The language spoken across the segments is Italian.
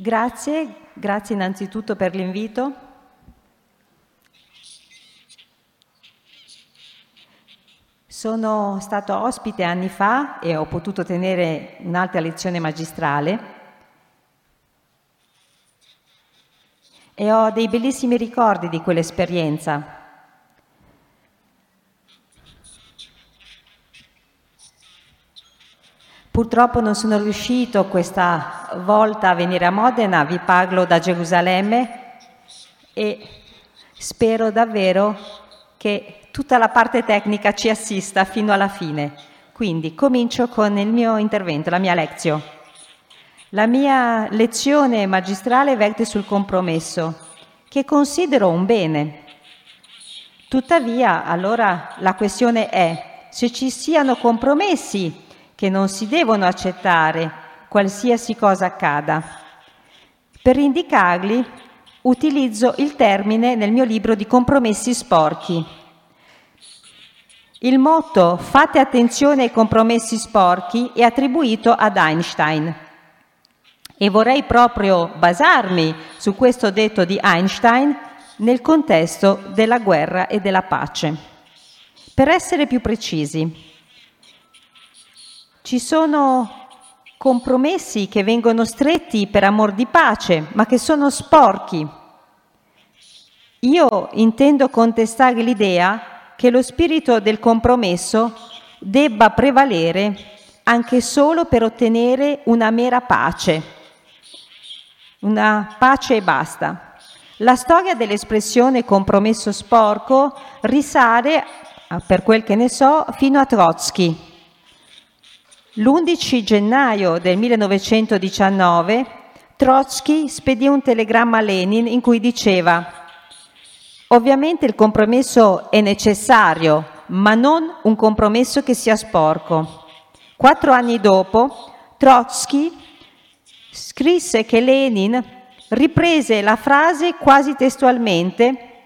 Grazie, grazie innanzitutto per l'invito. Sono stato ospite anni fa e ho potuto tenere un'altra lezione magistrale e ho dei bellissimi ricordi di quell'esperienza. Purtroppo non sono riuscito questa volta a venire a Modena, vi parlo da Gerusalemme e spero davvero che tutta la parte tecnica ci assista fino alla fine. Quindi comincio con il mio intervento, la mia lezione. La mia lezione magistrale verte sul compromesso, che considero un bene. Tuttavia, allora la questione è se ci siano compromessi che non si devono accettare qualsiasi cosa accada. Per indicarli utilizzo il termine nel mio libro di compromessi sporchi. Il motto fate attenzione ai compromessi sporchi è attribuito ad Einstein e vorrei proprio basarmi su questo detto di Einstein nel contesto della guerra e della pace. Per essere più precisi, ci sono compromessi che vengono stretti per amor di pace, ma che sono sporchi. Io intendo contestare l'idea che lo spirito del compromesso debba prevalere anche solo per ottenere una mera pace, una pace e basta. La storia dell'espressione compromesso sporco risale, per quel che ne so, fino a Trotsky, L'11 gennaio del 1919 Trotsky spedì un telegramma a Lenin in cui diceva Ovviamente il compromesso è necessario, ma non un compromesso che sia sporco. Quattro anni dopo, Trotsky scrisse che Lenin riprese la frase quasi testualmente,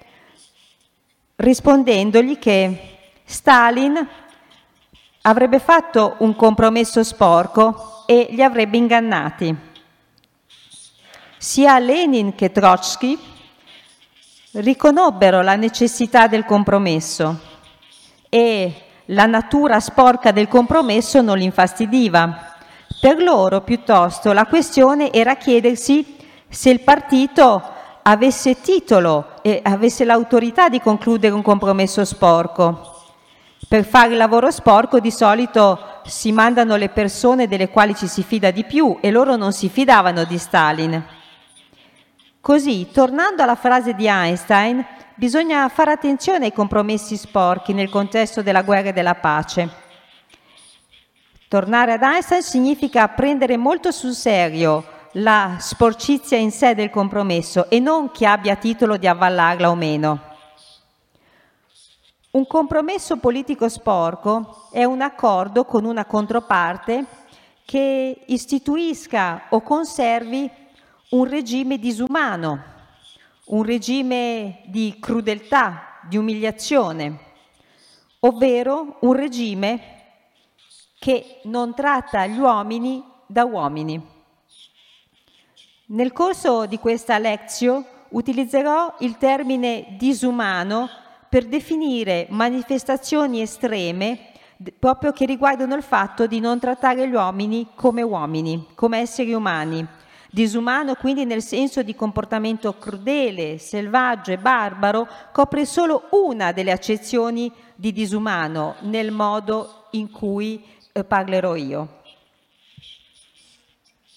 rispondendogli che Stalin avrebbe fatto un compromesso sporco e li avrebbe ingannati. Sia Lenin che Trotsky riconobbero la necessità del compromesso e la natura sporca del compromesso non li infastidiva. Per loro piuttosto la questione era chiedersi se il partito avesse titolo e avesse l'autorità di concludere un compromesso sporco per fare il lavoro sporco di solito si mandano le persone delle quali ci si fida di più e loro non si fidavano di Stalin. Così, tornando alla frase di Einstein, bisogna fare attenzione ai compromessi sporchi nel contesto della guerra e della pace. Tornare ad Einstein significa prendere molto sul serio la sporcizia in sé del compromesso e non chi abbia titolo di avvallarla o meno. Un compromesso politico sporco è un accordo con una controparte che istituisca o conservi un regime disumano, un regime di crudeltà, di umiliazione, ovvero un regime che non tratta gli uomini da uomini. Nel corso di questa lezione utilizzerò il termine disumano per definire manifestazioni estreme proprio che riguardano il fatto di non trattare gli uomini come uomini, come esseri umani. Disumano quindi nel senso di comportamento crudele, selvaggio e barbaro, copre solo una delle accezioni di disumano nel modo in cui eh, parlerò io.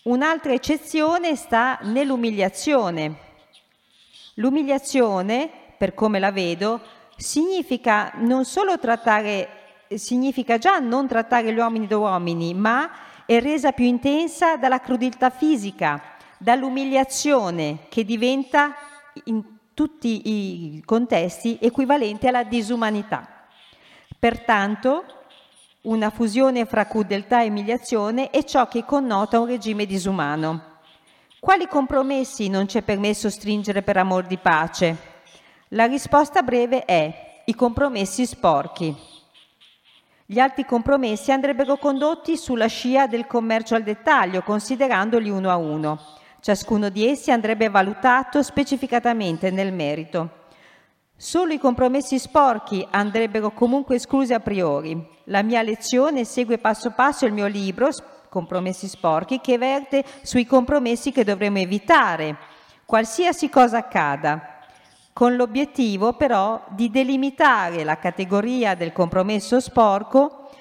Un'altra eccezione sta nell'umiliazione. L'umiliazione, per come la vedo, significa non solo trattare, significa già non trattare gli uomini da uomini, ma è resa più intensa dalla crudeltà fisica, dall'umiliazione che diventa in tutti i contesti equivalente alla disumanità. Pertanto, una fusione fra crudeltà e umiliazione è ciò che connota un regime disumano. Quali compromessi non c'è permesso stringere per amor di pace? La risposta breve è i compromessi sporchi. Gli altri compromessi andrebbero condotti sulla scia del commercio al dettaglio, considerandoli uno a uno. Ciascuno di essi andrebbe valutato specificatamente nel merito. Solo i compromessi sporchi andrebbero comunque esclusi a priori. La mia lezione segue passo passo il mio libro, Compromessi sporchi, che verte sui compromessi che dovremmo evitare, qualsiasi cosa accada, con l'obiettivo però di delimitare la categoria del compromesso sporco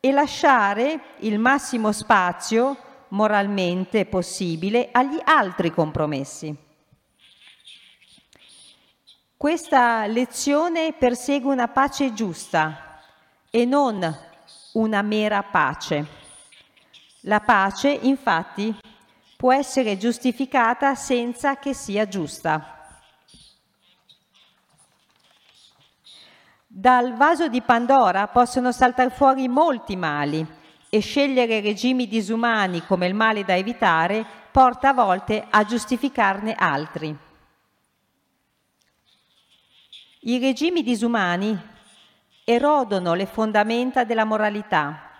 e lasciare il massimo spazio moralmente possibile agli altri compromessi. Questa lezione persegue una pace giusta e non una mera pace. La pace, infatti, può essere giustificata senza che sia giusta. Dal vaso di Pandora possono saltare fuori molti mali e scegliere regimi disumani come il male da evitare porta a volte a giustificarne altri. I regimi disumani erodono le fondamenta della moralità.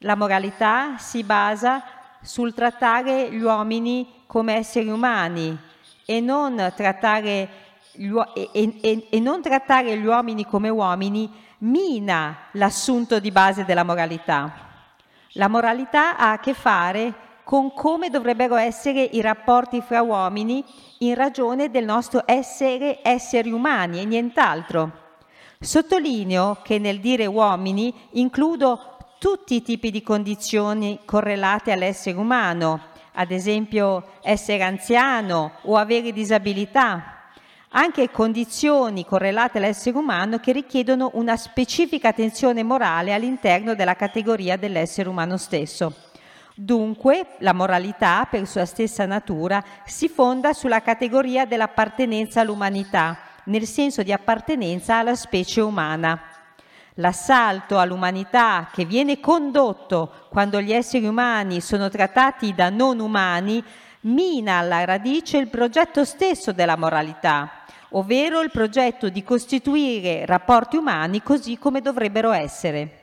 La moralità si basa sul trattare gli uomini come esseri umani e non trattare e, e, e non trattare gli uomini come uomini mina l'assunto di base della moralità. La moralità ha a che fare con come dovrebbero essere i rapporti fra uomini in ragione del nostro essere esseri umani e nient'altro. Sottolineo che nel dire uomini includo tutti i tipi di condizioni correlate all'essere umano, ad esempio essere anziano o avere disabilità, anche condizioni correlate all'essere umano che richiedono una specifica attenzione morale all'interno della categoria dell'essere umano stesso. Dunque, la moralità, per sua stessa natura, si fonda sulla categoria dell'appartenenza all'umanità, nel senso di appartenenza alla specie umana. L'assalto all'umanità che viene condotto quando gli esseri umani sono trattati da non umani mina alla radice il progetto stesso della moralità, ovvero il progetto di costituire rapporti umani così come dovrebbero essere.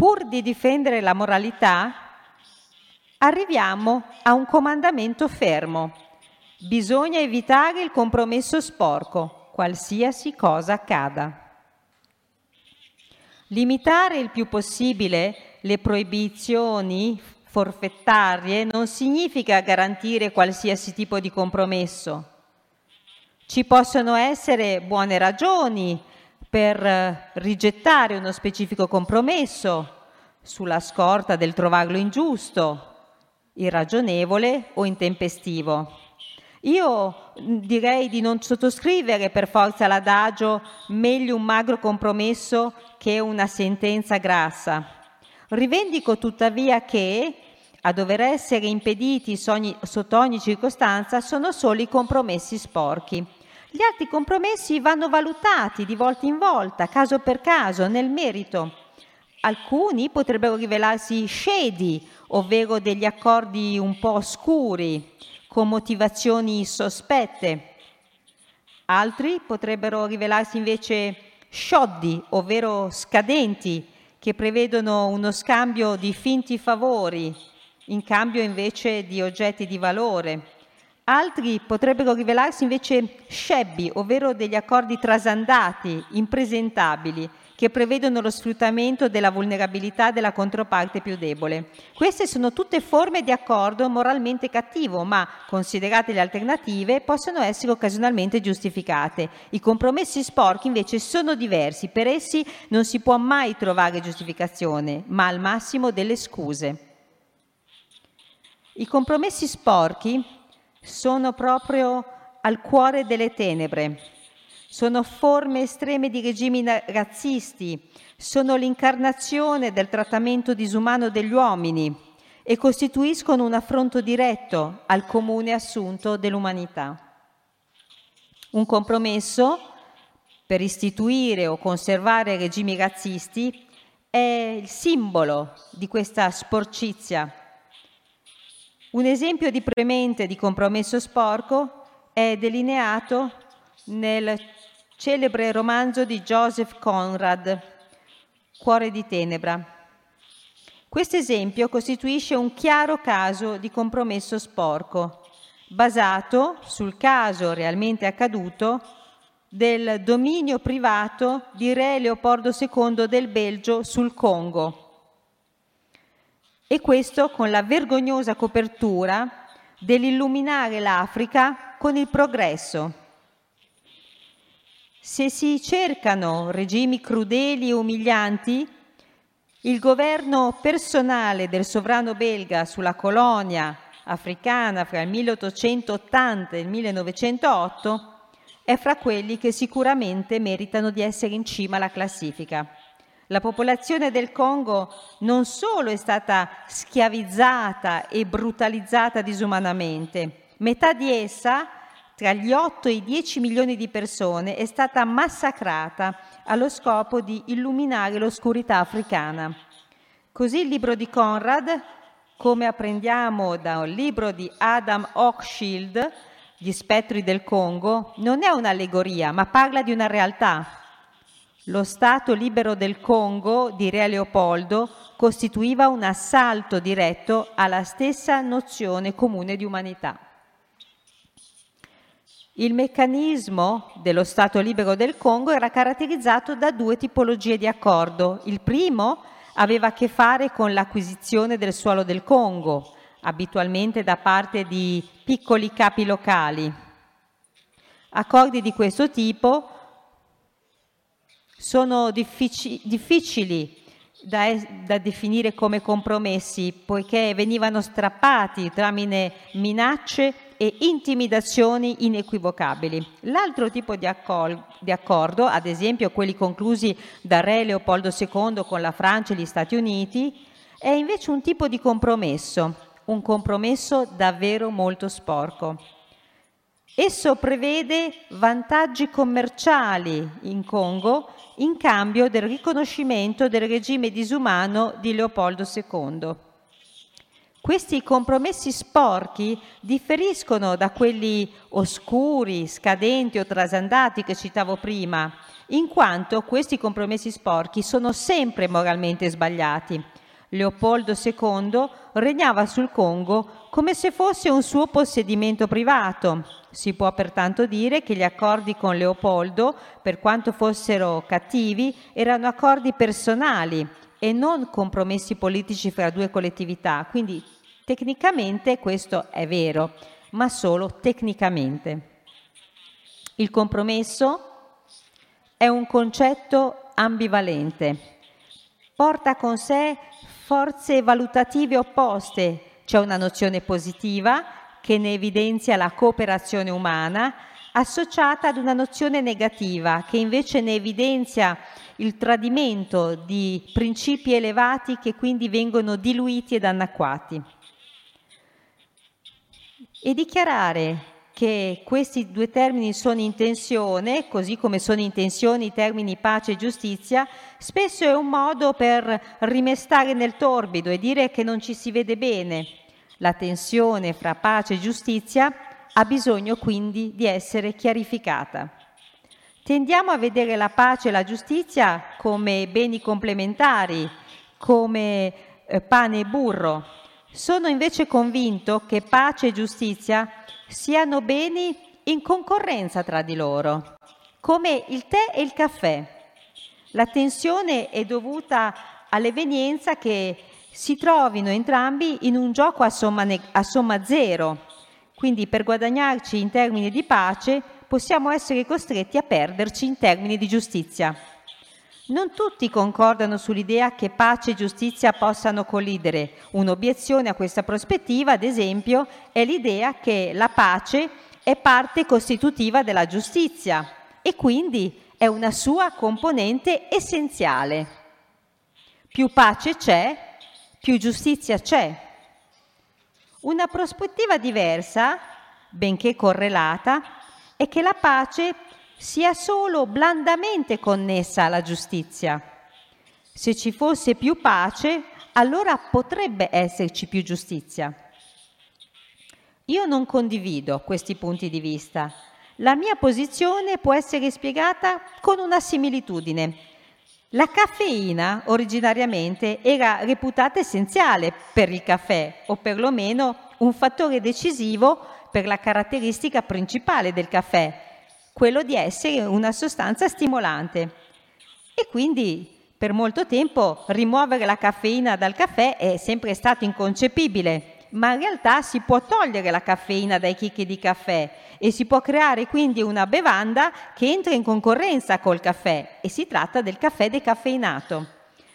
pur di difendere la moralità, arriviamo a un comandamento fermo. Bisogna evitare il compromesso sporco, qualsiasi cosa accada. Limitare il più possibile le proibizioni forfettarie non significa garantire qualsiasi tipo di compromesso. Ci possono essere buone ragioni per eh, rigettare uno specifico compromesso sulla scorta del trovarlo ingiusto, irragionevole o intempestivo. Io mm, direi di non sottoscrivere per forza l'adagio meglio un magro compromesso che una sentenza grassa. Rivendico tuttavia che a dover essere impediti sotto ogni circostanza sono solo i compromessi sporchi. Gli altri compromessi vanno valutati di volta in volta, caso per caso, nel merito. Alcuni potrebbero rivelarsi scedi, ovvero degli accordi un po' oscuri, con motivazioni sospette. Altri potrebbero rivelarsi invece scioddi, ovvero scadenti, che prevedono uno scambio di finti favori in cambio invece di oggetti di valore. Altri potrebbero rivelarsi invece scebbi, ovvero degli accordi trasandati, impresentabili, che prevedono lo sfruttamento della vulnerabilità della controparte più debole. Queste sono tutte forme di accordo moralmente cattivo, ma, considerate le alternative, possono essere occasionalmente giustificate. I compromessi sporchi invece sono diversi, per essi non si può mai trovare giustificazione, ma al massimo delle scuse. I compromessi sporchi sono proprio al cuore delle tenebre. Sono forme estreme di regimi razzisti, sono l'incarnazione del trattamento disumano degli uomini e costituiscono un affronto diretto al comune assunto dell'umanità. Un compromesso per istituire o conservare regimi razzisti è il simbolo di questa sporcizia un esempio di premente di compromesso sporco è delineato nel celebre romanzo di Joseph Conrad, Cuore di tenebra. Questo esempio costituisce un chiaro caso di compromesso sporco, basato sul caso realmente accaduto del dominio privato di Re Leopoldo II del Belgio sul Congo. E questo con la vergognosa copertura dell'illuminare l'Africa con il progresso. Se si cercano regimi crudeli e umilianti, il governo personale del sovrano belga sulla colonia africana fra il 1880 e il 1908 è fra quelli che sicuramente meritano di essere in cima alla classifica. La popolazione del Congo non solo è stata schiavizzata e brutalizzata disumanamente, metà di essa, tra gli 8 e i 10 milioni di persone, è stata massacrata allo scopo di illuminare l'oscurità africana. Così il libro di Conrad, come apprendiamo da un libro di Adam Hochschild, Gli spettri del Congo, non è un'allegoria, ma parla di una realtà. Lo Stato libero del Congo di Re Leopoldo costituiva un assalto diretto alla stessa nozione comune di umanità. Il meccanismo dello Stato libero del Congo era caratterizzato da due tipologie di accordo. Il primo aveva a che fare con l'acquisizione del suolo del Congo, abitualmente da parte di piccoli capi locali. Accordi di questo tipo sono difficili, da, da, definire come compromessi, poiché venivano strappati tramite minacce e intimidazioni inequivocabili. L'altro tipo di, accol- di, accordo, ad esempio quelli conclusi da Re Leopoldo II con la Francia e gli Stati Uniti, è invece un tipo di compromesso, un compromesso davvero molto sporco. Esso prevede vantaggi commerciali in Congo in cambio del riconoscimento del regime disumano di Leopoldo II. Questi compromessi sporchi differiscono da quelli oscuri, scadenti o trasandati che citavo prima, in quanto questi compromessi sporchi sono sempre moralmente sbagliati. Leopoldo II regnava sul Congo come se fosse un suo possedimento privato. Si può pertanto dire che gli accordi con Leopoldo, per quanto fossero cattivi, erano accordi personali e non compromessi politici fra due collettività. Quindi tecnicamente questo è vero, ma solo tecnicamente. Il compromesso è un concetto ambivalente, porta con sé forze valutative opposte, c'è una nozione positiva che ne evidenzia la cooperazione umana, associata ad una nozione negativa che invece ne evidenzia il tradimento di principi elevati che quindi vengono diluiti ed annacquati. E dichiarare che questi due termini sono in tensione, così come sono in tensione i termini pace e giustizia, spesso è un modo per rimestare nel torbido e dire che non ci si vede bene. La tensione fra pace e giustizia ha bisogno quindi di essere chiarificata. Tendiamo a vedere la pace e la giustizia come beni complementari, come eh, pane e burro. Sono invece convinto che pace e giustizia siano beni in concorrenza tra di loro, come il tè e il caffè. La tensione è dovuta all'evenienza che si trovino entrambi in un gioco a somma, ne- a somma zero. Quindi per guadagnarci in termini di pace possiamo essere costretti a perderci in termini di giustizia. Non tutti concordano sull'idea che pace e giustizia possano collidere. Un'obiezione a questa prospettiva, ad esempio, è l'idea che la pace è parte costitutiva della giustizia e quindi è una sua componente essenziale. Più pace c'è, più giustizia c'è. Una prospettiva diversa, benché correlata, è che la pace sia solo blandamente connessa alla giustizia. Se ci fosse più pace, allora potrebbe esserci più giustizia. Io non condivido questi punti di vista. La mia posizione può essere spiegata con una similitudine. La caffeina originariamente era reputata essenziale per il caffè, o perlomeno un fattore decisivo per la caratteristica principale del caffè, quello di essere una sostanza stimolante. E quindi per molto tempo rimuovere la caffeina dal caffè è sempre stato inconcepibile, ma in realtà si può togliere la caffeina dai chicchi di caffè e si può creare quindi una bevanda che entra in concorrenza col caffè e si tratta del caffè decaffeinato.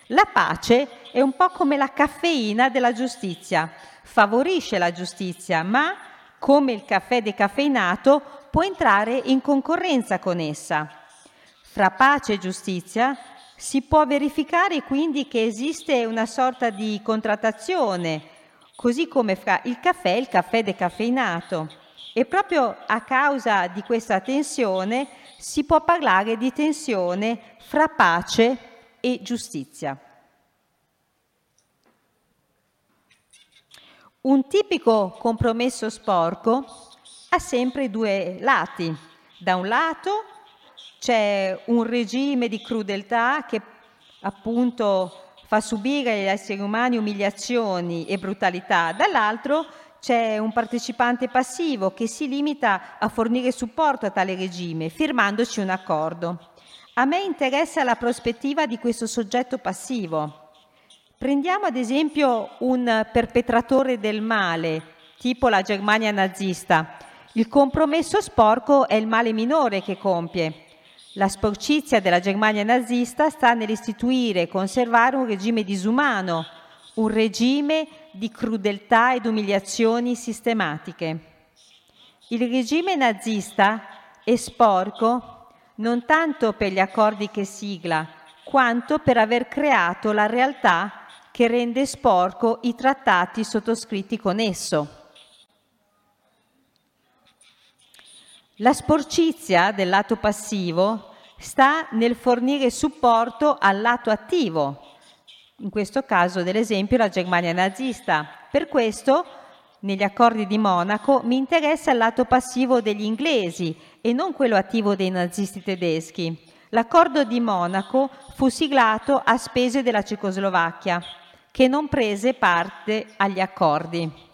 La pace è un po' come la caffeina della giustizia, favorisce la giustizia, ma come il caffè decaffeinato può entrare in concorrenza con essa. Fra pace e giustizia si può verificare quindi che esiste una sorta di contrattazione, così come fra il caffè e il caffè decaffeinato. E proprio a causa di questa tensione si può parlare di tensione fra pace e giustizia. Un tipico compromesso sporco ha sempre due lati. Da un lato c'è un regime di crudeltà che appunto fa subire agli esseri umani umiliazioni e brutalità, dall'altro c'è un partecipante passivo che si limita a fornire supporto a tale regime, firmandoci un accordo. A me interessa la prospettiva di questo soggetto passivo. Prendiamo ad esempio un perpetratore del male, tipo la Germania nazista. Il compromesso sporco è il male minore che compie. La sporcizia della Germania nazista sta nell'istituire e conservare un regime disumano, un regime di crudeltà ed umiliazioni sistematiche. Il regime nazista è sporco non tanto per gli accordi che sigla, quanto per aver creato la realtà che rende sporco i trattati sottoscritti con esso. La sporcizia del lato passivo sta nel fornire supporto al lato attivo, in questo caso dell'esempio la Germania nazista. Per questo negli accordi di Monaco mi interessa il lato passivo degli inglesi e non quello attivo dei nazisti tedeschi. L'accordo di Monaco fu siglato a spese della Cecoslovacchia, che non prese parte agli accordi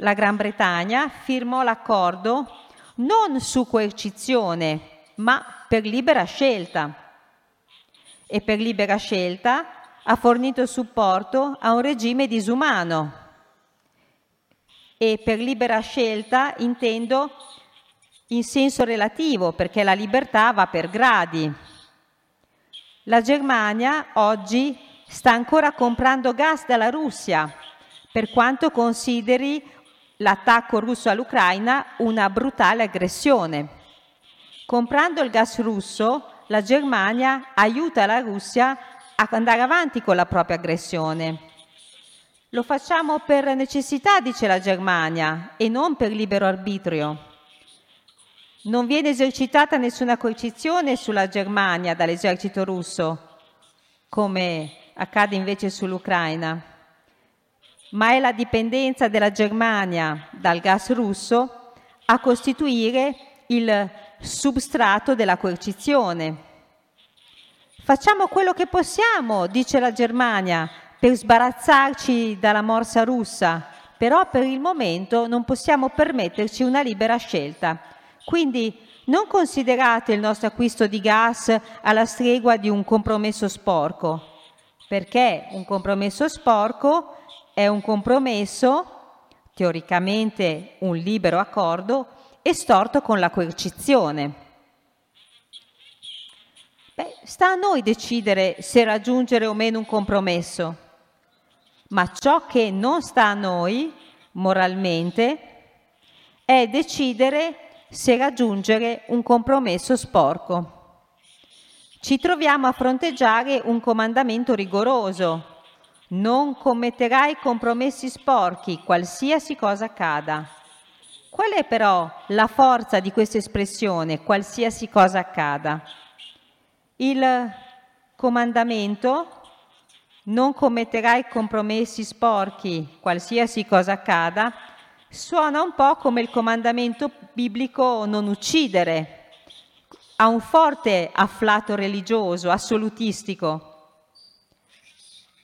la Gran Bretagna firmò l'accordo non su coercizione, ma per libera scelta. E per libera scelta ha fornito supporto a un regime disumano. E per libera scelta intendo in senso relativo, perché la libertà va per gradi. La Germania oggi sta ancora comprando gas dalla Russia, per quanto consideri l'attacco russo all'Ucraina una brutale aggressione. Comprando il gas russo, la Germania aiuta la Russia a andare avanti con la propria aggressione. Lo facciamo per necessità, dice la Germania, e non per libero arbitrio. Non viene esercitata nessuna coercizione sulla Germania dall'esercito russo, come accade invece sull'Ucraina ma è la dipendenza della Germania dal gas russo a costituire il substrato della coercizione. Facciamo quello che possiamo, dice la Germania, per sbarazzarci dalla morsa russa, però per il momento non possiamo permetterci una libera scelta. Quindi non considerate il nostro acquisto di gas alla stregua di un compromesso sporco, perché un compromesso sporco è un compromesso, teoricamente un libero accordo, estorto con la coercizione. Beh, sta a noi decidere se raggiungere o meno un compromesso, ma ciò che non sta a noi, moralmente, è decidere se raggiungere un compromesso sporco. Ci troviamo a fronteggiare un comandamento rigoroso, non commetterai compromessi sporchi, qualsiasi cosa accada. Qual è però la forza di questa espressione, qualsiasi cosa accada? Il comandamento non commetterai compromessi sporchi, qualsiasi cosa accada, suona un po' come il comandamento biblico non uccidere. ha un forte afflato religioso, assolutistico,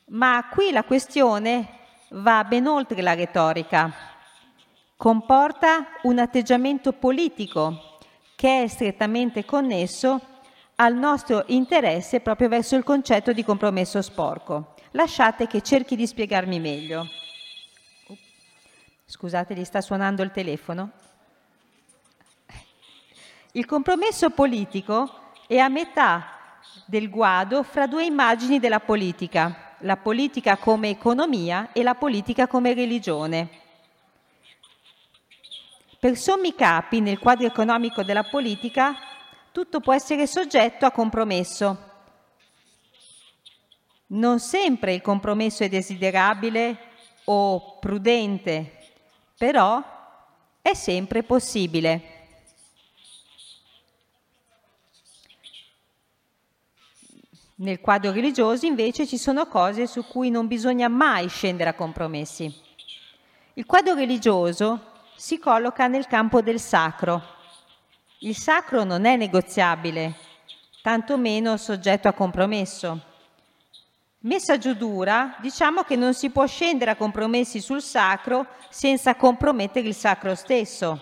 ma qui la questione va ben oltre la retorica, comporta un atteggiamento politico che è strettamente connesso al nostro interesse proprio verso il concetto di compromesso sporco. Lasciate che cerchi di spiegarmi meglio. Scusate, gli sta suonando il telefono. Il compromesso politico è a metà del guado fra due immagini della politica, la politica come economia e la politica come religione. Per sommi capi, nel quadro economico della politica, tutto può essere soggetto a compromesso. Non sempre il compromesso è desiderabile o prudente, però è sempre possibile. Nel quadro religioso invece ci sono cose su cui non bisogna mai scendere a compromessi. Il quadro religioso si colloca nel campo del sacro. Il sacro non è negoziabile, tantomeno soggetto a compromesso. Messa giù dura, diciamo che non si può scendere a compromessi sul sacro senza compromettere il sacro stesso.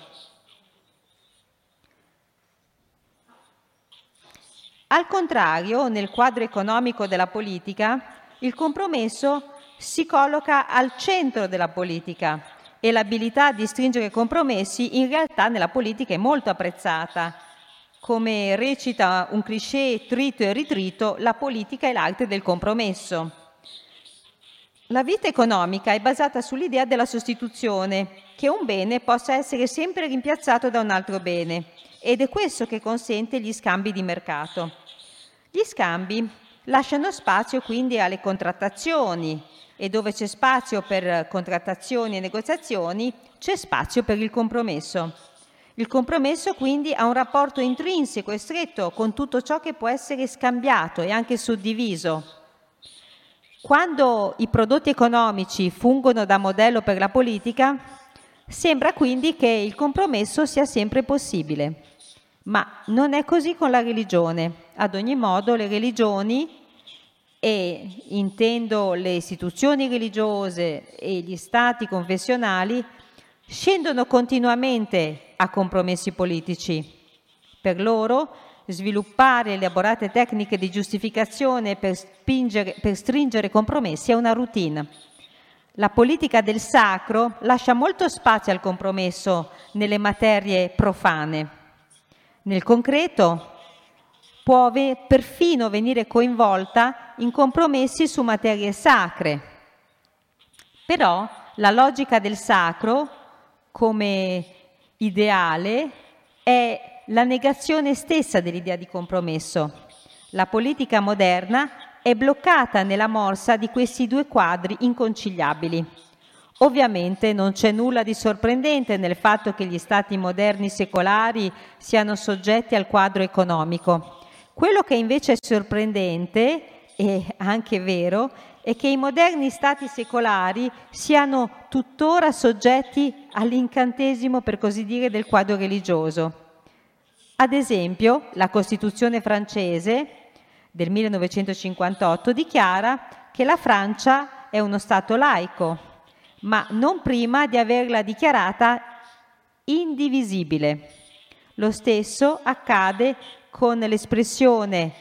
Al contrario, nel quadro economico della politica, il compromesso si colloca al centro della politica e l'abilità di stringere compromessi in realtà nella politica è molto apprezzata. Come recita un cliché trito e ritrito, la politica è l'arte del compromesso. La vita economica è basata sull'idea della sostituzione, che un bene possa essere sempre rimpiazzato da un altro bene, ed è questo che consente gli scambi di mercato. Gli scambi lasciano spazio quindi alle contrattazioni e dove c'è spazio per contrattazioni e negoziazioni c'è spazio per il compromesso. Il compromesso quindi ha un rapporto intrinseco e stretto con tutto ciò che può essere scambiato e anche suddiviso. Quando i prodotti economici fungono da modello per la politica, sembra quindi che il compromesso sia sempre possibile. Ma non è così con la religione. Ad ogni modo le religioni, e intendo le istituzioni religiose e gli stati confessionali, scendono continuamente a compromessi politici. Per loro sviluppare elaborate tecniche di giustificazione per, spingere, per stringere compromessi è una routine. La politica del sacro lascia molto spazio al compromesso nelle materie profane. Nel concreto può perfino venire coinvolta in compromessi su materie sacre. Però la logica del sacro come ideale è la negazione stessa dell'idea di compromesso. La politica moderna è bloccata nella morsa di questi due quadri inconciliabili. Ovviamente non c'è nulla di sorprendente nel fatto che gli stati moderni secolari siano soggetti al quadro economico. Quello che invece è sorprendente e anche vero è che i moderni stati secolari siano tuttora soggetti all'incantesimo, per così dire, del quadro religioso. Ad esempio, la Costituzione francese del 1958 dichiara che la Francia è uno Stato laico, ma non prima di averla dichiarata indivisibile. Lo stesso accade con l'espressione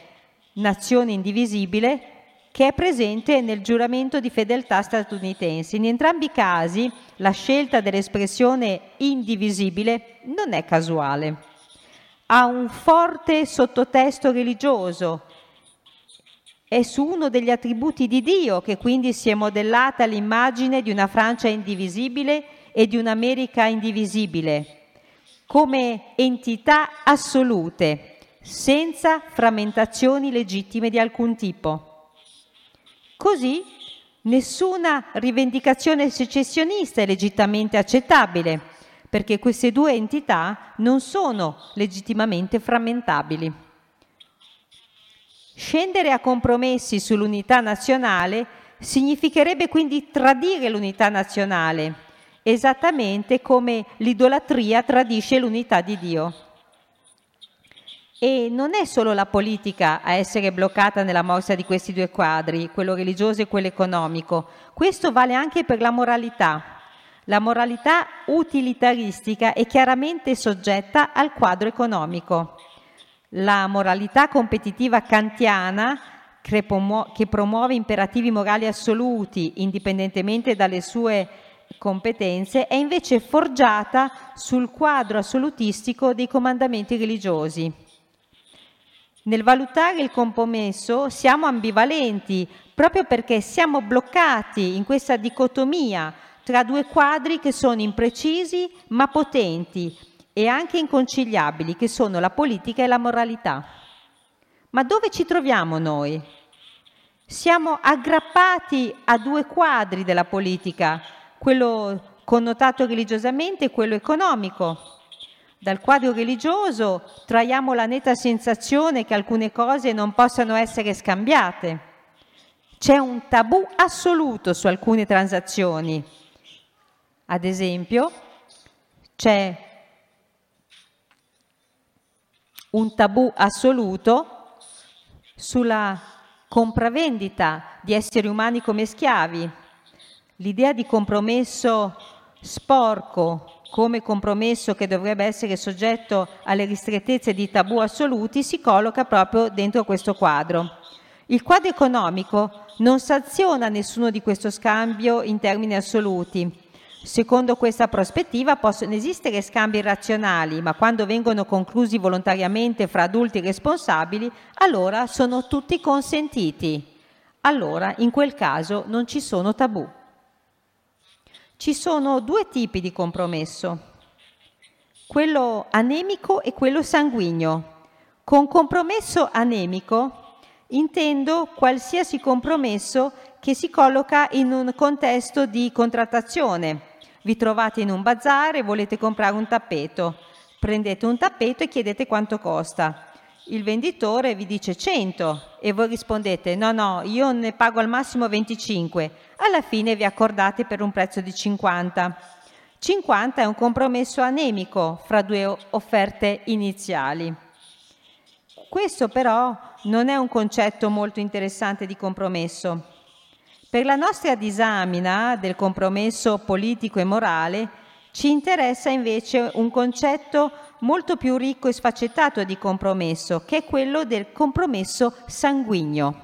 nazione indivisibile che è presente nel giuramento di fedeltà statunitense. In entrambi i casi la scelta dell'espressione indivisibile non è casuale. Ha un forte sottotesto religioso è su uno degli attributi di Dio che quindi si è modellata l'immagine di una Francia indivisibile e di un'America indivisibile, come entità assolute, senza frammentazioni legittime di alcun tipo. Così nessuna rivendicazione secessionista è legittimamente accettabile, perché queste due entità non sono legittimamente frammentabili. Scendere a compromessi sull'unità nazionale significherebbe quindi tradire l'unità nazionale, esattamente come l'idolatria tradisce l'unità di Dio. E non è solo la politica a essere bloccata nella morsa di questi due quadri, quello religioso e quello economico. Questo vale anche per la moralità. La moralità utilitaristica è chiaramente soggetta al quadro economico. La moralità competitiva kantiana, che promuove imperativi morali assoluti indipendentemente dalle sue competenze, è invece forgiata sul quadro assolutistico dei comandamenti religiosi. Nel valutare il compromesso siamo ambivalenti proprio perché siamo bloccati in questa dicotomia tra due quadri che sono imprecisi ma potenti e anche inconciliabili, che sono la politica e la moralità. Ma dove ci troviamo noi? Siamo aggrappati a due quadri della politica, quello connotato religiosamente e quello economico. Dal quadro religioso traiamo la netta sensazione che alcune cose non possano essere scambiate. C'è un tabù assoluto su alcune transazioni. Ad esempio, c'è un tabù assoluto sulla compravendita di esseri umani come schiavi, L'idea di compromesso sporco come compromesso che dovrebbe essere soggetto alle ristrettezze di tabù assoluti si colloca proprio dentro questo quadro. Il quadro economico non sanziona nessuno di questo scambio in termini assoluti. Secondo questa prospettiva possono esistere scambi razionali, ma quando vengono conclusi volontariamente fra adulti responsabili, allora sono tutti consentiti. Allora, in quel caso, non ci sono tabù. Ci sono due tipi di compromesso, quello anemico e quello sanguigno. Con compromesso anemico intendo qualsiasi compromesso che si colloca in un contesto di contrattazione. Vi trovate in un bazar e volete comprare un tappeto. Prendete un tappeto e chiedete quanto costa il venditore vi dice 100 e voi rispondete no, no, io ne pago al massimo 25. Alla fine vi accordate per un prezzo di 50. 50 è un compromesso anemico fra due offerte iniziali. Questo però non è un concetto molto interessante di compromesso. Per la nostra disamina del compromesso politico e morale ci interessa invece un concetto molto più ricco e sfaccettato di compromesso, che è quello del compromesso sanguigno.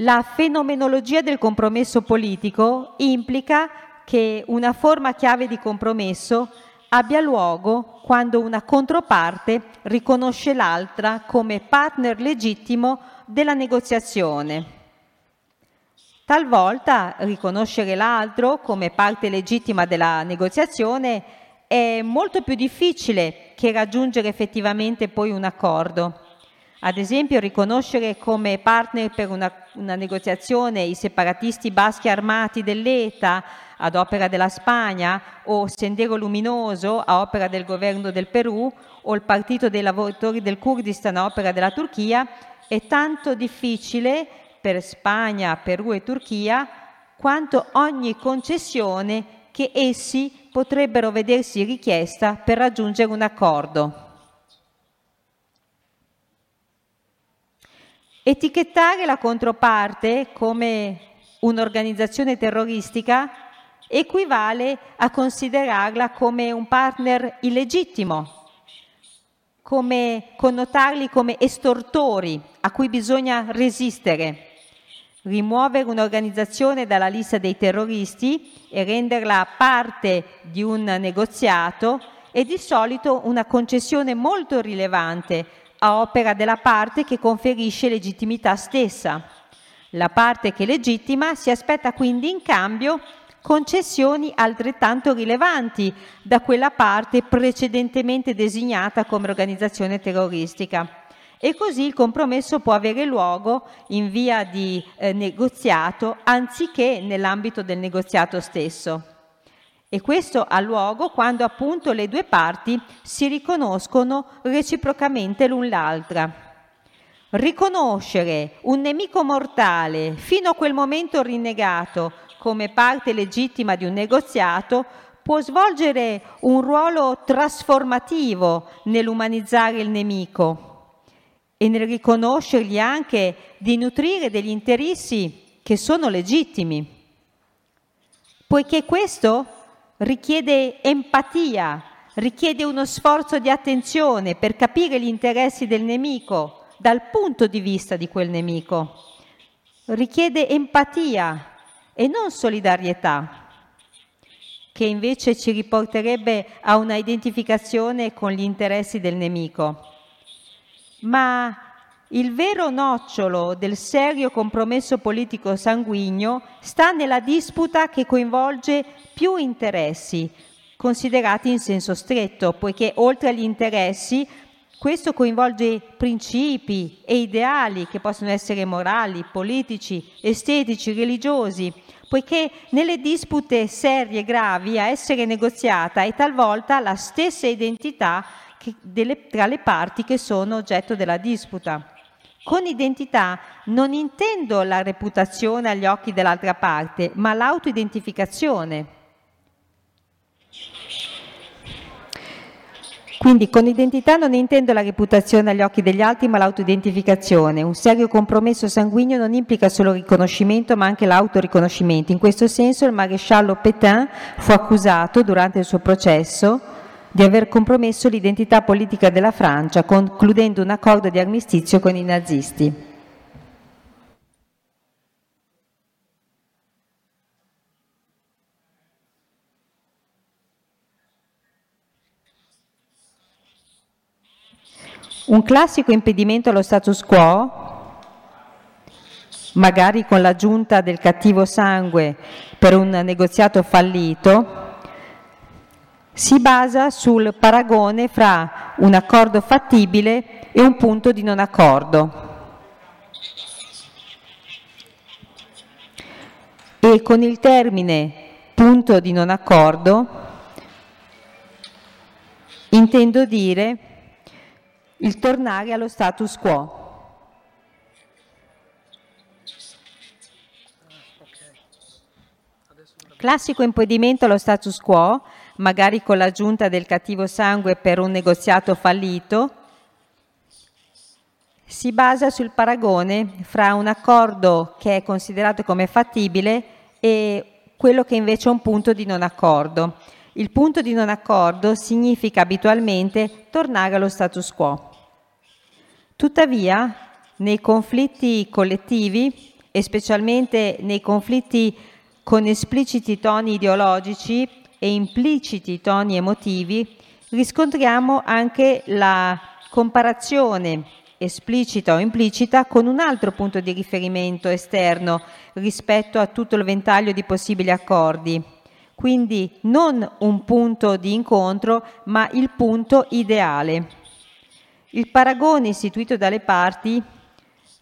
La fenomenologia del compromesso politico implica che una forma chiave di compromesso abbia luogo quando una controparte riconosce l'altra come partner legittimo della negoziazione. Talvolta riconoscere l'altro come parte legittima della negoziazione è molto più difficile che raggiungere effettivamente poi un accordo. Ad esempio, riconoscere come partner per una, una negoziazione i separatisti baschi armati dell'ETA ad opera della Spagna o Sendero Luminoso a opera del governo del Perù o il Partito dei lavoratori del Kurdistan a opera della Turchia è tanto difficile per Spagna, Perù e Turchia, quanto ogni concessione che essi potrebbero vedersi richiesta per raggiungere un accordo. Etichettare la controparte come un'organizzazione terroristica equivale a considerarla come un partner illegittimo, come connotarli come estortori a cui bisogna resistere rimuovere un'organizzazione dalla lista dei terroristi e renderla parte di un negoziato è di solito una concessione molto rilevante a opera della parte che conferisce legittimità stessa. La parte che legittima si aspetta quindi in cambio concessioni altrettanto rilevanti da quella parte precedentemente designata come organizzazione terroristica e così il compromesso può avere luogo in via di eh, negoziato anziché nell'ambito del negoziato stesso. E questo ha luogo quando appunto le due parti si riconoscono reciprocamente l'un l'altra. Riconoscere un nemico mortale fino a quel momento rinnegato come parte legittima di un negoziato può svolgere un ruolo trasformativo nell'umanizzare il nemico e nel riconoscergli anche di nutrire degli interessi che sono legittimi, poiché questo richiede empatia, richiede uno sforzo di attenzione per capire gli interessi del nemico dal punto di vista di quel nemico, richiede empatia e non solidarietà che invece ci riporterebbe a una identificazione con gli interessi del nemico. Ma il vero nocciolo del serio compromesso politico sanguigno sta nella disputa che coinvolge più interessi, considerati in senso stretto, poiché oltre agli interessi questo coinvolge principi e ideali che possono essere morali, politici, estetici, religiosi, poiché nelle dispute serie e gravi a essere negoziata è talvolta la stessa identità delle, tra le parti che sono oggetto della disputa. Con identità non intendo la reputazione agli occhi dell'altra parte, ma l'autoidentificazione. Quindi con identità non intendo la reputazione agli occhi degli altri, ma l'autoidentificazione. Un serio compromesso sanguigno non implica solo riconoscimento, ma anche l'autoriconoscimento. In questo senso il maresciallo Pétain fu accusato durante il suo processo di aver compromesso l'identità politica della Francia, concludendo un accordo di armistizio con i nazisti. Un classico impedimento allo status quo, magari con l'aggiunta del cattivo sangue per un negoziato fallito, si basa sul paragone fra un accordo fattibile e un punto di non accordo. E con il termine punto di non accordo intendo dire il tornare allo status quo. Classico impedimento allo status quo, magari con l'aggiunta del cattivo sangue per un negoziato fallito, si basa sul paragone fra un accordo che è considerato come fattibile e quello che invece è un punto di non accordo. Il punto di non accordo significa abitualmente tornare allo status quo. Tuttavia, nei conflitti collettivi e specialmente nei conflitti con espliciti toni ideologici e impliciti toni emotivi, riscontriamo anche la comparazione esplicita o implicita con un altro punto di riferimento esterno rispetto a tutto il ventaglio di possibili accordi. Quindi non un punto di incontro, ma il punto ideale. Il paragone istituito dalle parti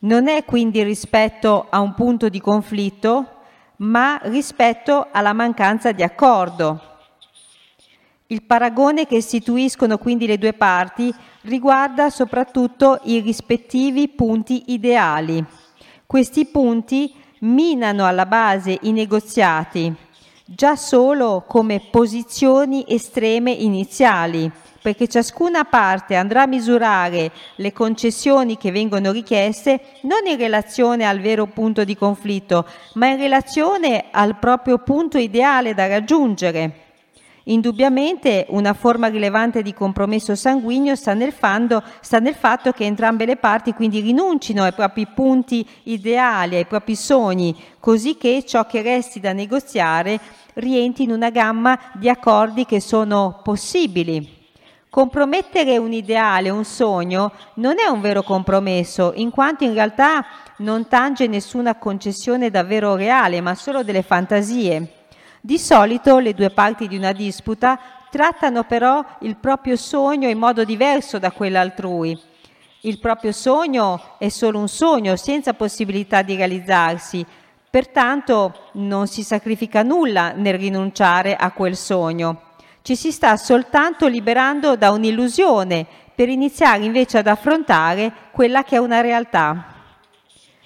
non è quindi rispetto a un punto di conflitto, ma rispetto alla mancanza di accordo. Il paragone che istituiscono quindi le due parti riguarda soprattutto i rispettivi punti ideali. Questi punti minano alla base i negoziati, già solo come posizioni estreme iniziali, perché ciascuna parte andrà a misurare le concessioni che vengono richieste non in relazione al vero punto di conflitto, ma in relazione al proprio punto ideale da raggiungere. Indubbiamente una forma rilevante di compromesso sanguigno sta nel, fando, sta nel, fatto che entrambe le parti quindi rinuncino ai propri punti ideali, ai propri sogni, così che ciò che resti da negoziare rientri in una gamma di accordi che sono possibili. Compromettere un ideale, un sogno, non è un vero compromesso, in quanto in realtà non tange nessuna concessione davvero reale, ma solo delle fantasie. Di solito le due parti di una disputa trattano però il proprio sogno in modo diverso da quello altrui. Il proprio sogno è solo un sogno, senza possibilità di realizzarsi, pertanto non si sacrifica nulla nel rinunciare a quel sogno ci si sta soltanto liberando da un'illusione per iniziare invece ad affrontare quella che è una realtà.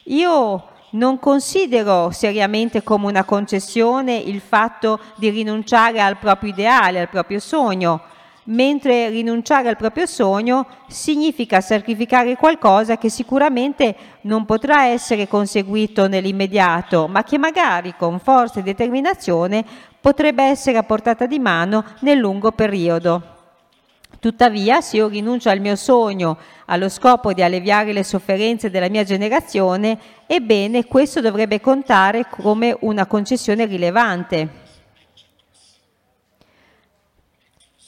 Io non considero seriamente come una concessione il fatto di rinunciare al proprio ideale, al proprio sogno, mentre rinunciare al proprio sogno significa sacrificare qualcosa che sicuramente non potrà essere conseguito nell'immediato, ma che magari con forza e determinazione potrebbe essere a portata di mano nel lungo periodo. Tuttavia, se io rinuncio al mio sogno allo scopo di alleviare le sofferenze della mia generazione, ebbene questo dovrebbe contare come una concessione rilevante.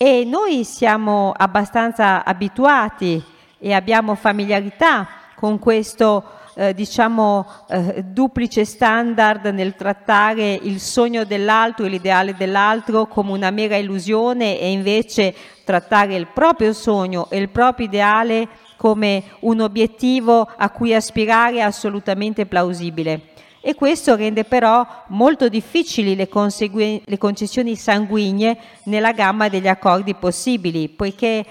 E noi siamo abbastanza abituati e abbiamo familiarità con questo eh, diciamo eh, duplice standard nel trattare il sogno dell'altro e l'ideale dell'altro come una mera illusione e invece trattare il proprio sogno e il proprio ideale come un obiettivo a cui aspirare assolutamente plausibile. E questo rende però molto difficili le, le concessioni sanguigne nella gamma degli accordi possibili, poiché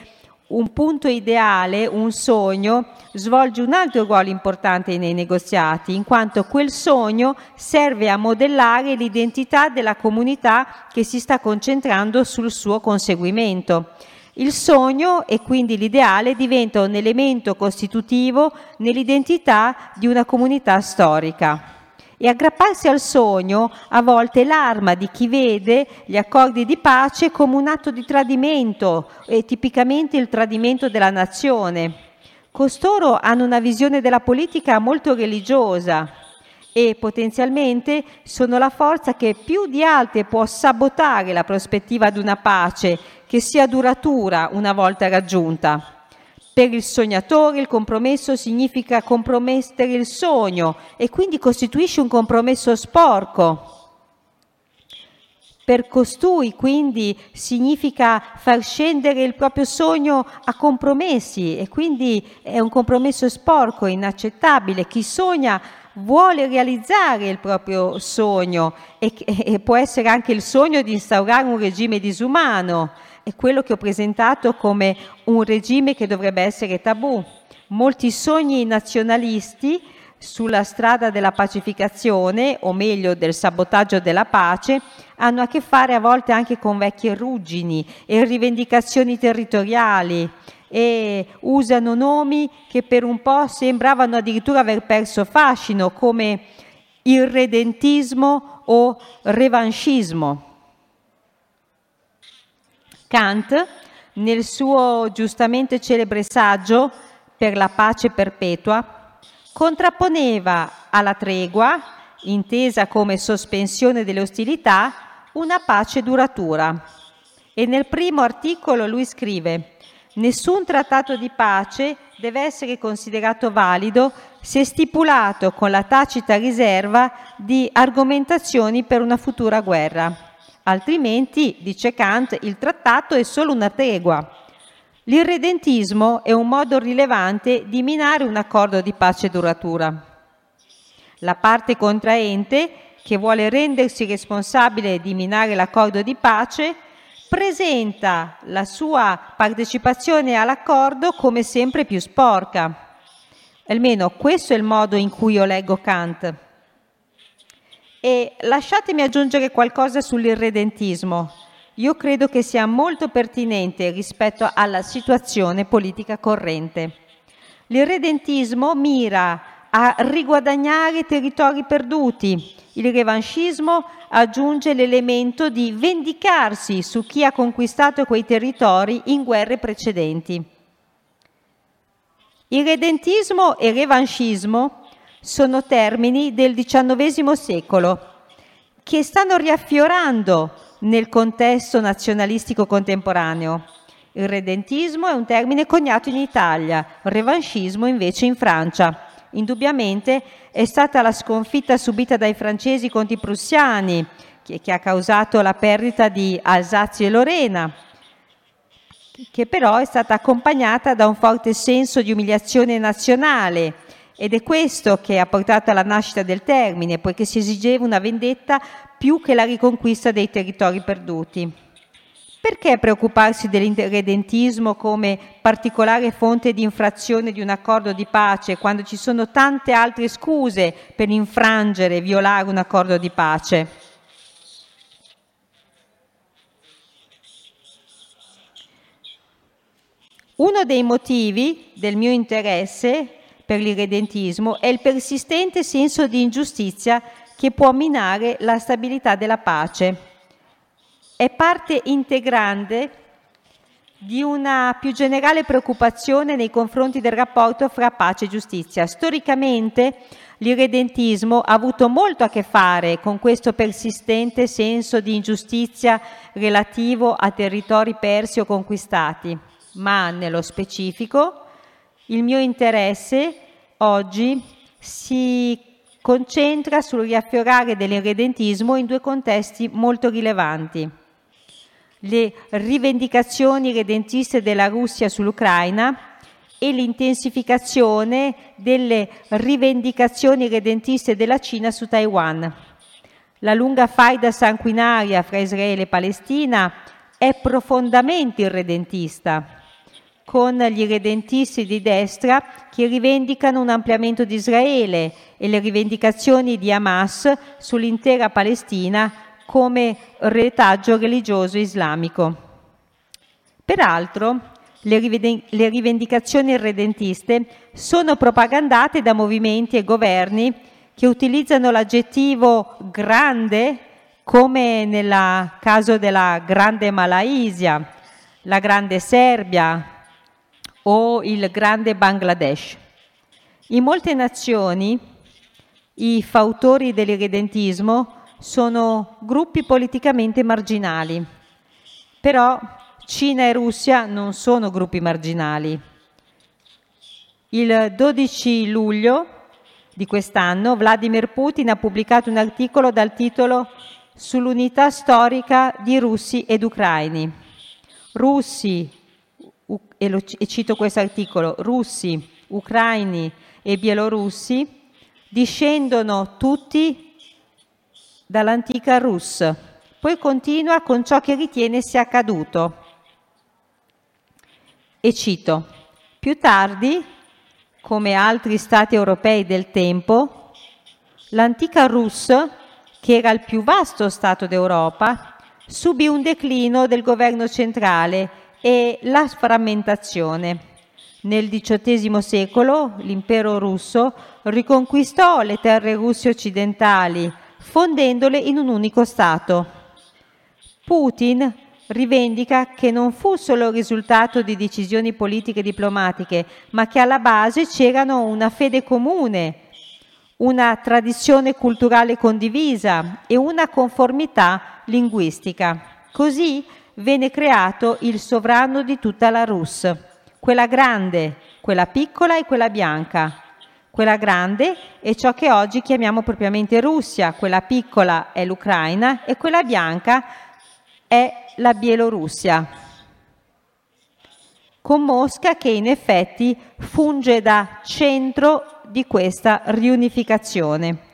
un punto ideale, un sogno, svolge un altro ruolo importante nei negoziati, in quanto quel sogno serve a modellare l'identità della comunità che si sta concentrando sul suo conseguimento. Il sogno e quindi l'ideale diventa un elemento costitutivo nell'identità di una comunità storica. E aggrapparsi al sogno a volte l'arma di chi vede gli accordi di pace come un atto di tradimento, e tipicamente il tradimento della nazione. Costoro hanno una visione della politica molto religiosa e potenzialmente sono la forza che più di altre può sabotare la prospettiva di una pace che sia duratura una volta raggiunta. Per il sognatore il compromesso significa compromettere il sogno e quindi costituisce un compromesso sporco. Per costui quindi significa far scendere il proprio sogno a compromessi e quindi è un compromesso sporco, inaccettabile. Chi sogna vuole realizzare il proprio sogno e, e può essere anche il sogno di instaurare un regime disumano quello che ho presentato come un regime che dovrebbe essere tabù. Molti sogni nazionalisti sulla strada della pacificazione, o meglio del sabotaggio della pace, hanno a che fare a volte anche con vecchie ruggini e rivendicazioni territoriali e usano nomi che per un po' sembravano addirittura aver perso fascino, come irredentismo o revanchismo. Kant, nel suo giustamente celebre saggio per la pace perpetua, contrapponeva alla tregua, intesa come sospensione delle ostilità, una pace duratura. E nel primo articolo lui scrive, nessun trattato di pace deve essere considerato valido se stipulato con la tacita riserva di argomentazioni per una futura guerra. Altrimenti, dice Kant, il trattato è solo una tregua. L'irredentismo è un modo rilevante di minare un accordo di pace duratura. La parte contraente, che vuole rendersi responsabile di minare l'accordo di pace, presenta la sua partecipazione all'accordo come sempre più sporca. Almeno questo è il modo in cui io leggo Kant. E lasciatemi aggiungere qualcosa sull'irredentismo. Io credo che sia molto pertinente rispetto alla situazione politica corrente. L'irredentismo mira a riguadagnare territori perduti. Il revanchismo aggiunge l'elemento di vendicarsi su chi ha conquistato quei territori in guerre precedenti. Irredentismo e revanchismo sono termini del XIX secolo che stanno riaffiorando nel contesto nazionalistico contemporaneo. Il redentismo è un termine coniato in Italia, il revanchismo invece in Francia. Indubbiamente è stata la sconfitta subita dai francesi contro i prussiani che, che ha causato la perdita di Alsazio e Lorena, che però è stata accompagnata da un forte senso di umiliazione nazionale ed è questo che ha portato alla nascita del termine, poiché si esigeva una vendetta più che la riconquista dei territori perduti. Perché preoccuparsi dell'irredentismo come particolare fonte di infrazione di un accordo di pace quando ci sono tante altre scuse per infrangere e violare un accordo di pace? Uno dei motivi del mio interesse per l'irredentismo è il persistente senso di ingiustizia che può minare la stabilità della pace è parte integrante di una più generale preoccupazione nei confronti del rapporto fra pace e giustizia. Storicamente l'irredentismo ha avuto molto a che fare con questo persistente senso di ingiustizia relativo a territori persi o conquistati, ma nello specifico il mio interesse oggi si concentra sul riaffiorare dell'irredentismo in due contesti molto rilevanti le rivendicazioni redentiste della Russia sull'Ucraina e l'intensificazione delle rivendicazioni redentiste della Cina su Taiwan. La lunga faida sanguinaria fra Israele e Palestina è profondamente irredentista, con gli irredentisti di destra che rivendicano un ampliamento di Israele e le rivendicazioni di Hamas sull'intera Palestina come retaggio religioso islamico. Peraltro, le, rivendicazioni irredentiste sono propagandate da movimenti e governi che utilizzano l'aggettivo grande come nel caso della grande Malaysia, la grande Serbia o il grande Bangladesh. In molte nazioni i fautori dell'irredentismo sono gruppi politicamente marginali, però Cina e Russia non sono gruppi marginali. Il 12 luglio di quest'anno Vladimir Putin ha pubblicato un articolo dal titolo Sull'unità storica di russi ed ucraini. Russi, e, lo, e cito questo articolo, russi, ucraini e bielorussi discendono tutti dall'antica Rus. Poi continua con ciò che ritiene sia accaduto. E cito, più tardi, come altri stati europei del tempo, l'antica Rus, che era il più vasto Stato d'Europa, subì un declino del governo centrale e la frammentazione. Nel XVIII secolo l'impero russo riconquistò le terre russe occidentali fondendole in un unico Stato. Putin rivendica che non fu solo il risultato di decisioni politiche e diplomatiche, ma che alla base c'erano una fede comune, una tradizione culturale condivisa e una conformità linguistica. Così venne creato il sovrano di tutta la Rus, quella grande, quella piccola e quella bianca, quella grande è ciò che oggi chiamiamo propriamente Russia, quella piccola è l'Ucraina e quella bianca è la Bielorussia. Con Mosca che in effetti funge da centro di questa riunificazione.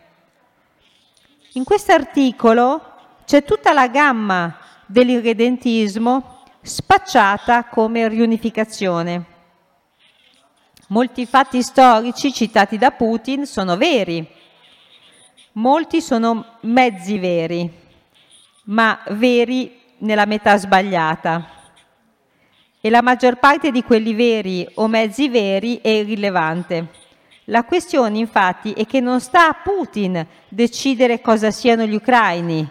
In questo articolo c'è tutta la gamma dell'irredentismo spacciata come riunificazione. Molti fatti storici citati da Putin sono veri, molti sono mezzi veri, ma veri nella metà sbagliata. E la maggior parte di quelli veri o mezzi veri è irrilevante. La questione infatti è che non sta a Putin decidere cosa siano gli ucraini,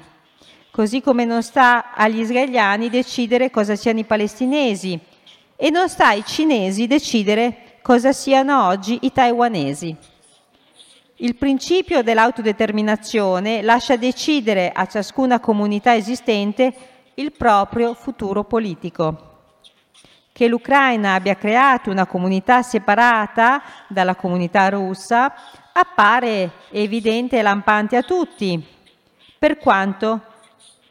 così come non sta agli israeliani decidere cosa siano i palestinesi e non sta ai cinesi decidere cosa siano oggi i taiwanesi. Il principio dell'autodeterminazione lascia decidere a ciascuna comunità esistente il proprio futuro politico. Che l'Ucraina abbia creato una comunità separata dalla comunità russa appare evidente e lampante a tutti, per quanto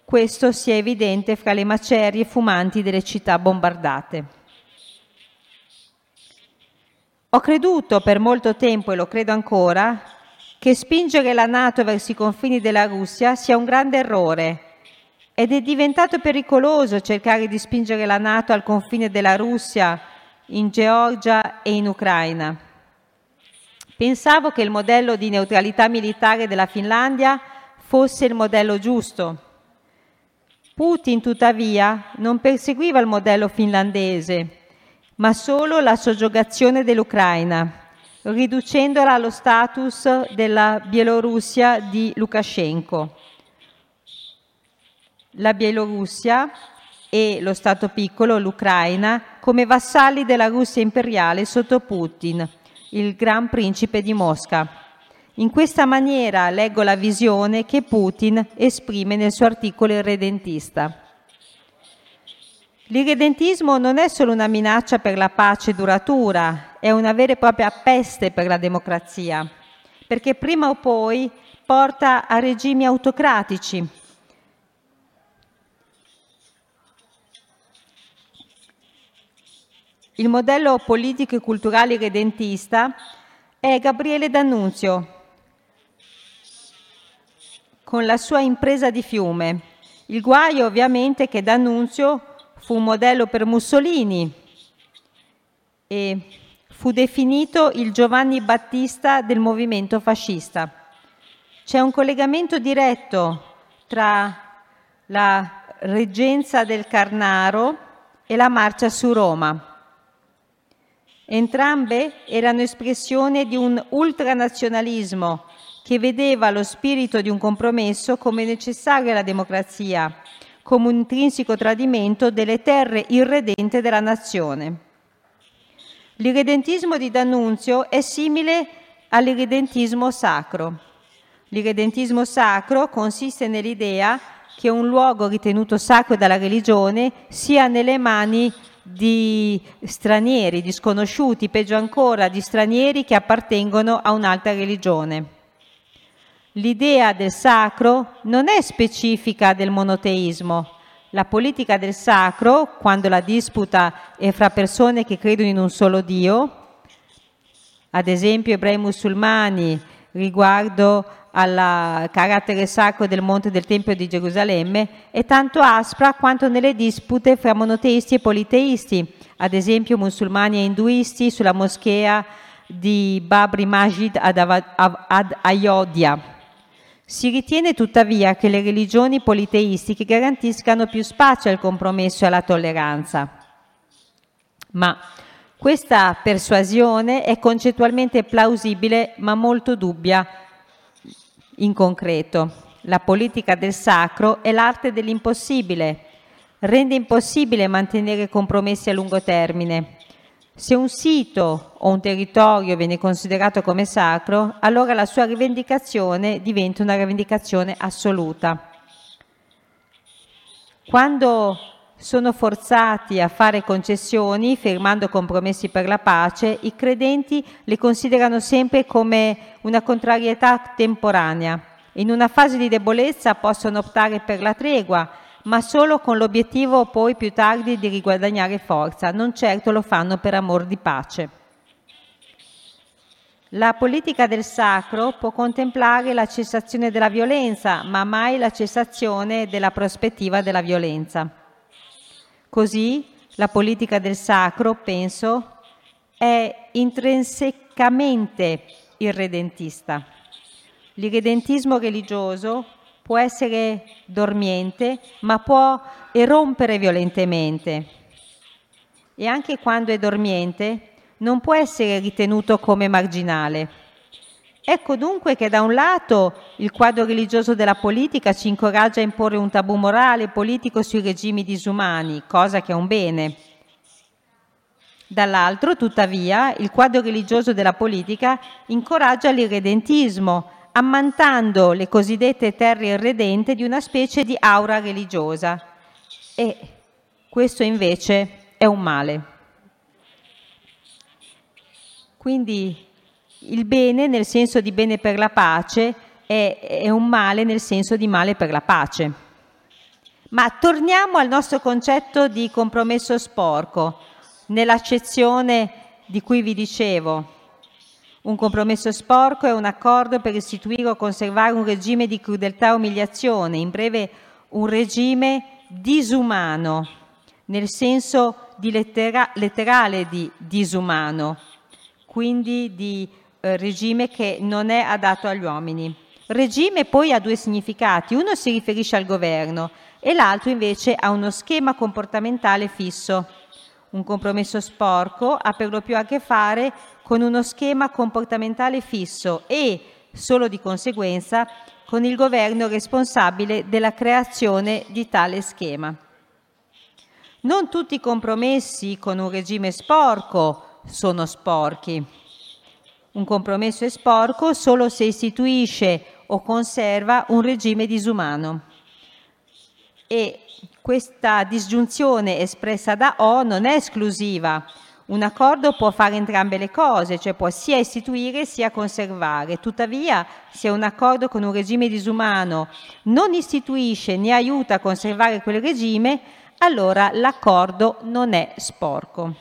questo sia evidente fra le macerie fumanti delle città bombardate. Ho creduto per molto tempo, e lo credo ancora, che spingere la Nato verso i confini della Russia sia un grande errore ed è diventato pericoloso cercare di spingere la Nato al confine della Russia, in Georgia e in Ucraina. Pensavo che il modello di neutralità militare della Finlandia fosse il modello giusto. Putin, tuttavia, non perseguiva il modello finlandese, ma solo la soggiogazione dell'Ucraina, riducendola allo status della Bielorussia di Lukashenko. La Bielorussia e lo Stato piccolo, l'Ucraina, come vassalli della Russia imperiale sotto Putin, il Gran Principe di Mosca. In questa maniera leggo la visione che Putin esprime nel suo articolo irredentista. L'irredentismo non è solo una minaccia per la pace duratura, è una vera e propria peste per la democrazia, perché prima o poi porta a regimi autocratici. Il modello politico e culturale irredentista è Gabriele D'Annunzio, con la sua impresa di fiume. Il guaio ovviamente è che D'Annunzio fu un modello per Mussolini e fu definito il Giovanni Battista del movimento fascista. C'è un collegamento diretto tra la reggenza del Carnaro e la marcia su Roma. Entrambe erano espressione di un ultranazionalismo che vedeva lo spirito di un compromesso come necessario alla democrazia come un intrinseco tradimento delle terre irredente della nazione. L'irredentismo di D'Annunzio è simile all'irredentismo sacro. L'irredentismo sacro consiste nell'idea che un luogo ritenuto sacro dalla religione sia nelle mani di stranieri, di sconosciuti, peggio ancora di stranieri che appartengono a un'altra religione. L'idea del sacro non è specifica del monoteismo. La politica del sacro, quando la disputa è fra persone che credono in un solo Dio, ad esempio ebrei musulmani riguardo al carattere sacro del monte del Tempio di Gerusalemme, è tanto aspra quanto nelle dispute fra monoteisti e politeisti, ad esempio musulmani e induisti sulla moschea di Babri Majid ad, ad Ayodhya. Si ritiene tuttavia che le religioni politeistiche garantiscano più spazio al compromesso e alla tolleranza. Ma questa persuasione è concettualmente plausibile ma molto dubbia in concreto. La politica del sacro è l'arte dell'impossibile, rende impossibile mantenere compromessi a lungo termine se un sito o un territorio viene considerato come sacro, allora la sua rivendicazione diventa una rivendicazione assoluta. Quando sono forzati a fare concessioni, firmando compromessi per la pace, i credenti le considerano sempre come una contrarietà temporanea. In una fase di debolezza possono optare per la tregua, ma solo con l'obiettivo poi più tardi di riguadagnare forza, non certo lo fanno per amor di pace. La politica del sacro può contemplare la cessazione della violenza, ma mai la cessazione della prospettiva della violenza. Così la politica del sacro, penso, è intrinsecamente irredentista. L'irredentismo religioso può essere dormiente, ma può erompere violentemente. E anche quando è dormiente, non può essere ritenuto come marginale. Ecco dunque che da un lato il quadro religioso della politica ci incoraggia a imporre un tabù morale e politico sui regimi disumani, cosa che è un bene. Dall'altro, tuttavia, il quadro religioso della politica incoraggia l'irredentismo, ammantando le cosiddette terre irredente di una specie di aura religiosa. E questo invece è un male. Quindi il bene nel senso di bene per la pace è, è un male nel senso di male per la pace. Ma torniamo al nostro concetto di compromesso sporco, nell'accezione di cui vi dicevo, un compromesso sporco è un accordo per istituire o conservare un regime di crudeltà e umiliazione, in breve un regime disumano, nel senso di lettera- letterale di disumano, quindi di eh, regime che non è adatto agli uomini. Regime poi ha due significati, uno si riferisce al governo e l'altro invece a uno schema comportamentale fisso. Un compromesso sporco ha per lo più a che fare con uno schema comportamentale fisso e, solo di conseguenza, con il governo responsabile della creazione di tale schema. Non tutti i compromessi con un regime sporco sono sporchi. Un compromesso è sporco solo se istituisce o conserva un regime disumano. E questa disgiunzione espressa da O non è esclusiva. Un accordo può fare entrambe le cose, cioè può sia istituire sia conservare. Tuttavia, se un accordo con un regime disumano non istituisce né aiuta a conservare quel regime, allora l'accordo non è sporco.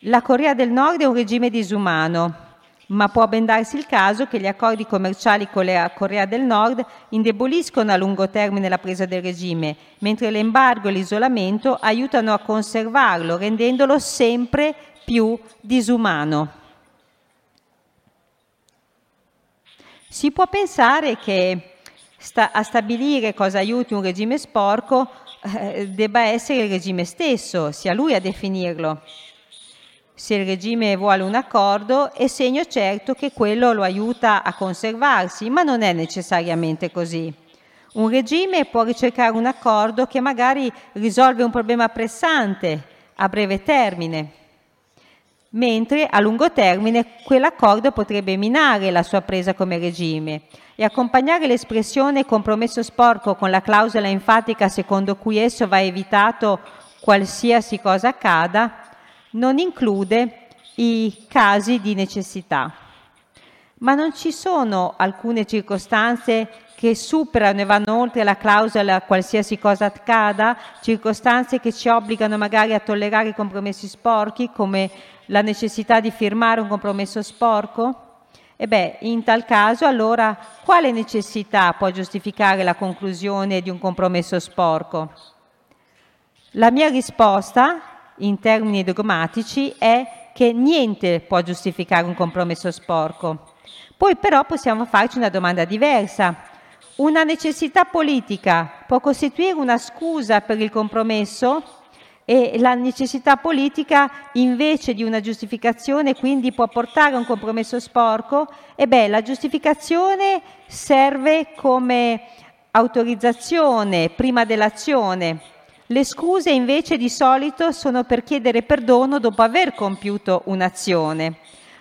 La Corea del Nord è un regime disumano, ma può ben darsi il caso che gli accordi commerciali con la Corea del Nord indeboliscono a lungo termine la presa del regime, mentre l'embargo e l'isolamento aiutano a conservarlo, rendendolo sempre più disumano. Si può pensare che sta- a stabilire cosa aiuti un regime sporco eh, debba essere il regime stesso, sia lui a definirlo se il regime vuole un accordo, è segno certo che quello lo aiuta a conservarsi, ma non è necessariamente così. Un regime può ricercare un accordo che magari risolve un problema pressante a breve termine, mentre a lungo termine quell'accordo potrebbe minare la sua presa come regime e accompagnare l'espressione compromesso sporco con la clausola enfatica secondo cui esso va evitato qualsiasi cosa accada non include i casi di necessità. Ma non ci sono alcune circostanze che superano e vanno oltre la clausola qualsiasi cosa accada, circostanze che ci obbligano magari a tollerare compromessi sporchi, come la necessità di firmare un compromesso sporco? E beh, in tal caso allora quale necessità può giustificare la conclusione di un compromesso sporco? La mia risposta in termini dogmatici è che niente può giustificare un compromesso sporco. Poi però possiamo farci una domanda diversa. Una necessità politica può costituire una scusa per il compromesso e la necessità politica invece di una giustificazione quindi può portare a un compromesso sporco? E beh, la giustificazione serve come autorizzazione prima dell'azione le scuse invece di solito sono per chiedere perdono dopo aver compiuto un'azione.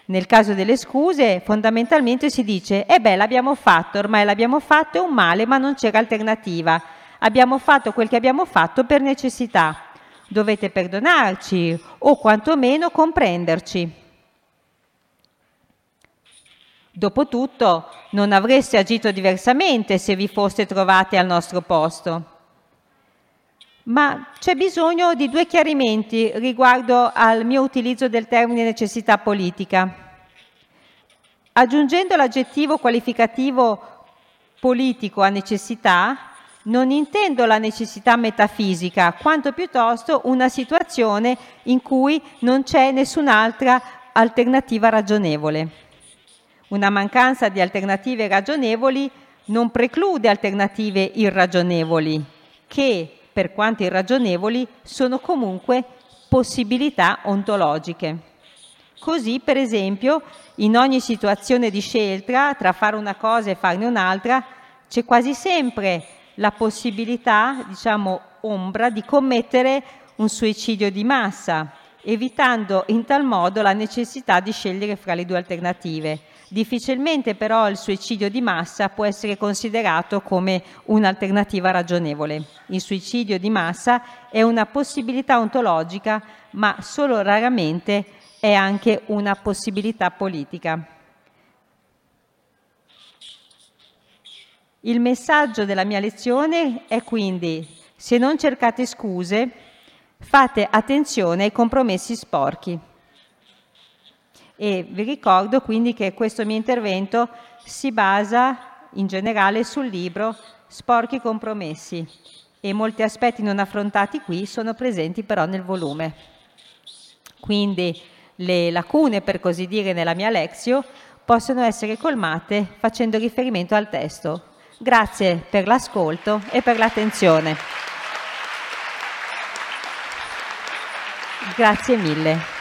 Nel caso delle scuse fondamentalmente si dice, eh beh l'abbiamo fatto, ormai l'abbiamo fatto, è un male ma non c'era alternativa. Abbiamo fatto quel che abbiamo fatto per necessità. Dovete perdonarci o quantomeno comprenderci. Dopotutto non avreste agito diversamente se vi foste trovati al nostro posto ma c'è bisogno di due chiarimenti riguardo al mio utilizzo del termine necessità politica. Aggiungendo l'aggettivo qualificativo politico a necessità, non intendo la necessità metafisica, quanto piuttosto una situazione in cui non c'è nessun'altra alternativa ragionevole. Una mancanza di alternative ragionevoli non preclude alternative irragionevoli, che per quanto irragionevoli, sono comunque possibilità ontologiche. Così, per esempio, in ogni situazione di scelta tra fare una cosa e farne un'altra, c'è quasi sempre la possibilità, diciamo, ombra di commettere un suicidio di massa, evitando in tal modo la necessità di scegliere fra le due alternative. Difficilmente però il suicidio di massa può essere considerato come un'alternativa ragionevole. Il suicidio di massa è una possibilità ontologica, ma solo raramente è anche una possibilità politica. Il messaggio della mia lezione è quindi, se non cercate scuse, fate attenzione ai compromessi sporchi. E vi ricordo quindi che questo mio intervento si basa in generale sul libro sporchi compromessi e molti aspetti non affrontati qui sono presenti però nel volume. Quindi le lacune, per così dire, nella mia lexio possono essere colmate facendo riferimento al testo. Grazie per l'ascolto e per l'attenzione. Grazie mille.